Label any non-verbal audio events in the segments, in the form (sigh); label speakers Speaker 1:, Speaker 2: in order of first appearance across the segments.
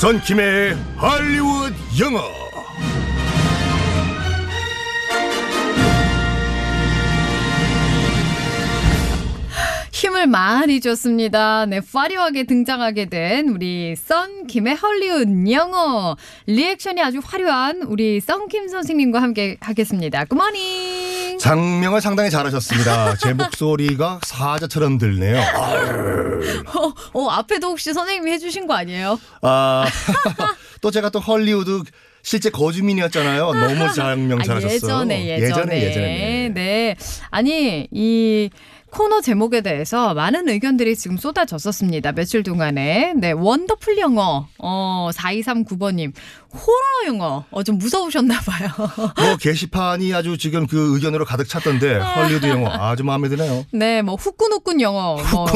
Speaker 1: 선킴의 할리우드 영어.
Speaker 2: 힘을 많이 줬습니다. 네, 화려하게 등장하게 된 우리 썬킴의 헐리우드 영어 리액션이 아주 화려한 우리 썬킴 선생님과 함께 하겠습니다. 굿모닝.
Speaker 1: 장명을 상당히 잘하셨습니다. 제 목소리가 사자처럼 들네요.
Speaker 2: 어, 어, 앞에도 혹시 선생님이 해주신 거 아니에요?
Speaker 1: 아, (laughs) 또 제가 또 헐리우드 실제 거주민이었잖아요. 너무 장명 (laughs)
Speaker 2: 아,
Speaker 1: 잘하셨어요.
Speaker 2: 예전에, 예전에.
Speaker 1: 예전에, 예전에.
Speaker 2: 네. 아니, 이 코너 제목에 대해서 많은 의견들이 지금 쏟아졌었습니다. 며칠 동안에. 네. 원더풀 영어. 어, 4239번님. 호러 영어. 어, 좀 무서우셨나봐요.
Speaker 1: 뭐 게시판이 아주 지금 그 의견으로 가득 찼던데 헐리우드 영어 아주 마음에 드네요.
Speaker 2: 네, 뭐 후끈후끈 영어, 뭐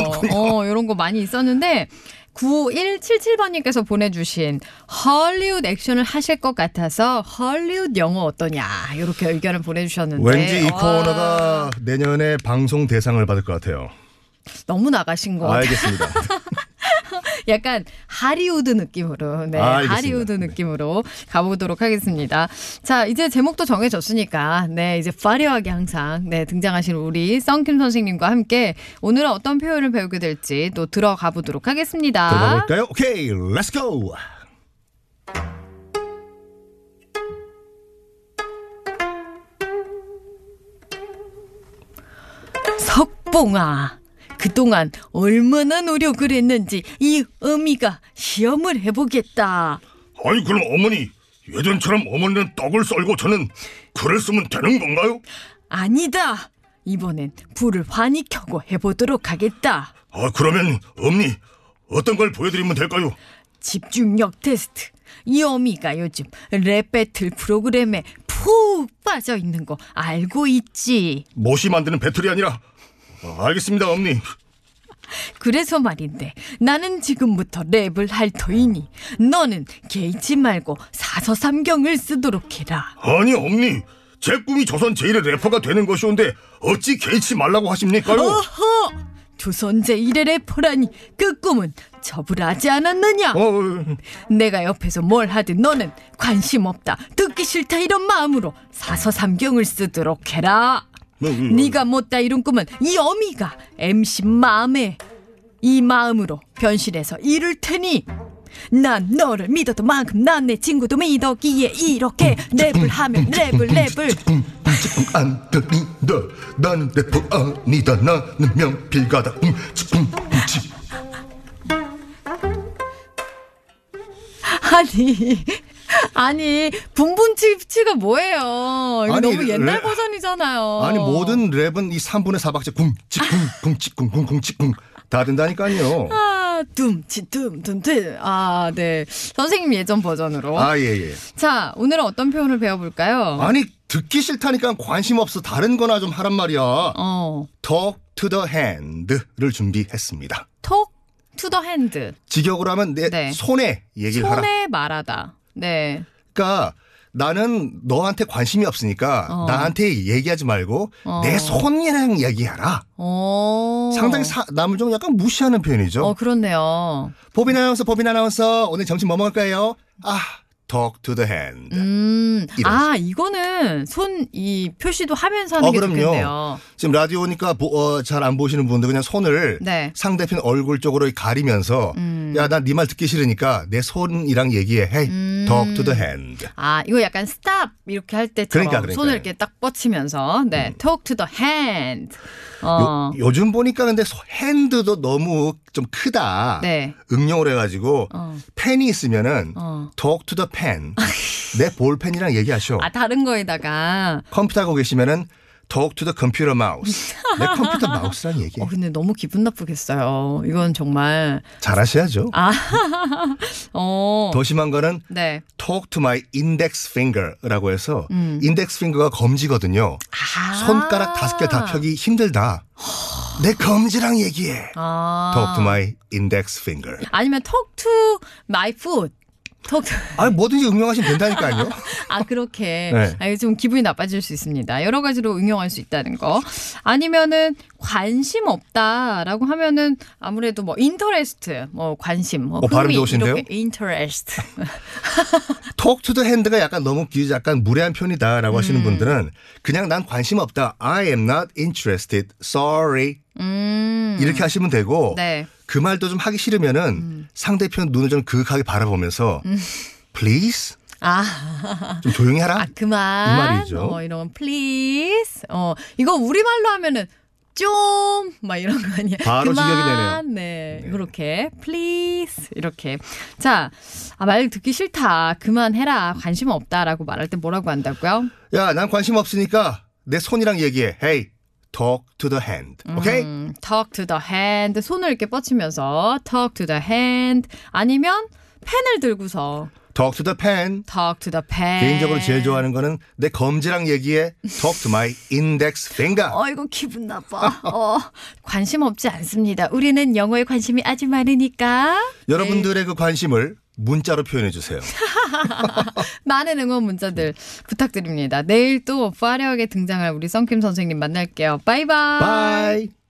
Speaker 2: 어, 이런 거 많이 있었는데 9177번님께서 보내주신 헐리우드 액션을 하실 것 같아서 헐리우드 영어 어떠냐 이렇게 의견을 보내주셨는데
Speaker 1: 왠지 이
Speaker 2: 와,
Speaker 1: 코너가 내년에 방송 대상을 받을 것 같아요.
Speaker 2: 너무 나가신 거 같아요.
Speaker 1: 알겠습니다. (laughs)
Speaker 2: 약간 하리우드 느낌으로, 네,
Speaker 1: 알겠습니다.
Speaker 2: 하리우드
Speaker 1: 네.
Speaker 2: 느낌으로 가보도록 하겠습니다. 자, 이제 제목도 정해졌으니까, 네, 이제 화려하게 항상, 네, 등장하신 우리 썬킴 선생님과 함께 오늘은 어떤 표현을 배우게 될지 또 들어가 보도록 하겠습니다.
Speaker 1: 들어가 볼까요? 오케이, Let's go.
Speaker 2: 석봉아, 그동안 얼마나 노력을 했는지 이 어미가 시험을 해보겠다.
Speaker 1: 아니 그럼 어머니 예전처럼 어머니는 떡을 썰고 저는 글을 쓰면 되는 건가요?
Speaker 2: 아니다. 이번엔 불을 환히 켜고 해보도록 하겠다.
Speaker 1: 아 그러면 엄니 어떤 걸 보여드리면 될까요?
Speaker 2: 집중력 테스트. 이 어미가 요즘 랩 배틀 프로그램에 푹 빠져 있는 거 알고 있지.
Speaker 1: 모시 만드는 베틀이 아니라 아, 알겠습니다 엄니
Speaker 2: 그래서 말인데 나는 지금부터 랩을 할 터이니 너는 개의치 말고 사서삼경을 쓰도록 해라.
Speaker 1: 아니 엄니 제 꿈이 조선 제1의 래퍼가 되는 것이온데 어찌 개의치 말라고 하십니까요?
Speaker 2: 어허! 조선 제1의 래퍼라니 그 꿈은 저불하지 않았느냐?
Speaker 1: 어,
Speaker 2: 내가 옆에서 뭘 하든 너는 관심 없다. 듣기 싫다 이런 마음으로 사서삼경을 쓰도록 해라.
Speaker 1: 음,
Speaker 2: 네가 못다 이룬 꿈은 이 어미가 MC 마음에 이 마음으로 변신해서 이룰 테니 난 너를 믿었던 만큼 난 내 친구도 믿었기에 이렇게 랩을 하면 랩을 랩을
Speaker 1: 안 들린다 나는 래퍼 아니다 나는 명필가다
Speaker 2: 아니 아니 분분치치가 뭐예요 이거
Speaker 1: 아니,
Speaker 2: 너무 옛날
Speaker 1: 랩-
Speaker 2: 버전이잖아요
Speaker 1: 아니 모든 랩은 이 3분의 4박자 쿵치쿵 쿵치쿵 쿵쿵치쿵 다 된다니까요.
Speaker 2: 아, 둠치 둠둠둠. 아 네. 선생님 예전 버전으로.
Speaker 1: 아 예 예.
Speaker 2: 자 오늘은 어떤 표현을 배워볼까요?
Speaker 1: 아니 듣기 싫다니까 관심 없어. 다른 거나 좀 하란 말이야.
Speaker 2: 어.
Speaker 1: Talk to the hand를 준비했습니다.
Speaker 2: Talk to the hand
Speaker 1: 직역으로 하면 내
Speaker 2: 네.
Speaker 1: 손에 얘기를 하라.
Speaker 2: 손에 말하다. 네.
Speaker 1: 그러니까 나는 너한테 관심이 없으니까
Speaker 2: 어.
Speaker 1: 나한테 얘기하지 말고
Speaker 2: 어.
Speaker 1: 내 손이랑 얘기하라.
Speaker 2: 어.
Speaker 1: 상당히 사- 남을 좀 약간 무시하는 표현이죠.
Speaker 2: 어 그렇네요
Speaker 1: 보빈 아나운서, 보빈 아나운서 오늘 점심 뭐 먹을 거예요? 아, talk to the hand.
Speaker 2: 음, 아, 이거는 손 이 표시도 하면서 하는
Speaker 1: 어,
Speaker 2: 게
Speaker 1: 그럼요.
Speaker 2: 좋겠네요.
Speaker 1: 지금 라디오니까 어, 잘 안 보시는 분들 그냥 손을
Speaker 2: 네.
Speaker 1: 상대편 얼굴 쪽으로 가리면서
Speaker 2: 음.
Speaker 1: 야, 난 네 말 듣기 싫으니까 내 손이랑 얘기해. Hey,
Speaker 2: 음.
Speaker 1: talk to the hand.
Speaker 2: 아, 이거 약간 스탑 이렇게 할 때처럼
Speaker 1: 그러니까, 그러니까.
Speaker 2: 손을 이렇게 딱 뻗치면서 네, talk to the hand. 어.
Speaker 1: 요, 요즘 보니까 근데 소- 핸드도 너무 좀 크다.
Speaker 2: 네.
Speaker 1: 응용을 해가지고
Speaker 2: 어.
Speaker 1: 펜이 있으면은
Speaker 2: 어.
Speaker 1: talk to the pen. (laughs) 내 볼펜이랑 얘기하셔.
Speaker 2: 아, 다른 거에다가
Speaker 1: 컴퓨터 하고 계시면은 talk to the computer mouse. 내 컴퓨터 마우스랑 얘기해.
Speaker 2: 어 근데 너무 기분 나쁘겠어요. 이건 정말
Speaker 1: 잘하셔야죠.
Speaker 2: 아. (laughs) 어.
Speaker 1: 더 심한 거는
Speaker 2: 네.
Speaker 1: talk to my index finger라고 해서
Speaker 2: 음.
Speaker 1: 인덱스 핑거가 검지거든요.
Speaker 2: 아.
Speaker 1: 손가락 다섯 개 다 펴기 힘들다. 내 검지랑 얘기해.
Speaker 2: 아.
Speaker 1: talk to my index finger.
Speaker 2: 아니면 talk to my foot. 톡.
Speaker 1: 아 뭐든지 응용하시면 된다니까요. (laughs)
Speaker 2: 아 그렇게
Speaker 1: 네.
Speaker 2: 아, 좀 기분이 나빠질 수 있습니다. 여러 가지로 응용할 수 있다는 거. 아니면은 관심 없다라고 하면은 아무래도 뭐 interest, 뭐 관심, 뭐
Speaker 1: 어, 발음 좋으신데요?
Speaker 2: interest.
Speaker 1: 톡투 더 핸드가 약간 너무 기- 약간 무례한 표현이다라고 하시는
Speaker 2: 음.
Speaker 1: 분들은 그냥 난 관심 없다. I am not interested. Sorry.
Speaker 2: 음.
Speaker 1: 이렇게 하시면 되고
Speaker 2: 네.
Speaker 1: 그 말도 좀 하기 싫으면은
Speaker 2: 음.
Speaker 1: 상대편 눈을 좀 그윽하게 바라보면서 please
Speaker 2: 아,
Speaker 1: 좀 조용히 하라.
Speaker 2: 아 그만.
Speaker 1: 이 말이죠.
Speaker 2: 어, 이런 please. 어, 이거 우리말로 하면은 좀, 막 이런 거 아니야.
Speaker 1: 바로
Speaker 2: 그만.
Speaker 1: 직역이 되네요.
Speaker 2: 네. 이렇게, please. 이렇게. 자, 아, 말 듣기 싫다. 그만해라. 관심 없다라고 말할 때 뭐라고 한다고요?
Speaker 1: 야, 난 관심 없으니까 내 손이랑 얘기해. Hey, talk to the hand. 오케이?
Speaker 2: 음, talk to the hand. 손을 이렇게 뻗치면서 talk to the hand. 아니면 펜을 들고서
Speaker 1: Talk to the pen.
Speaker 2: talk to the pen.
Speaker 1: 개인적으로 제일 좋아하는 거는 내 검지랑 얘기해. Talk to my index finger.
Speaker 2: 어, 이거 기분 나빠. 어, 관심 없지 않습니다. 우리는 영어에 관심이 아주 많으니까.
Speaker 1: 여러분들의 그 관심을 문자로 표현해 주세요. (laughs)
Speaker 2: 많은 응원 문자들 부탁드립니다. 내일 또 화려하게 등장할 우리 썬킴 선생님 만날게요. 바이바이.
Speaker 1: 바이.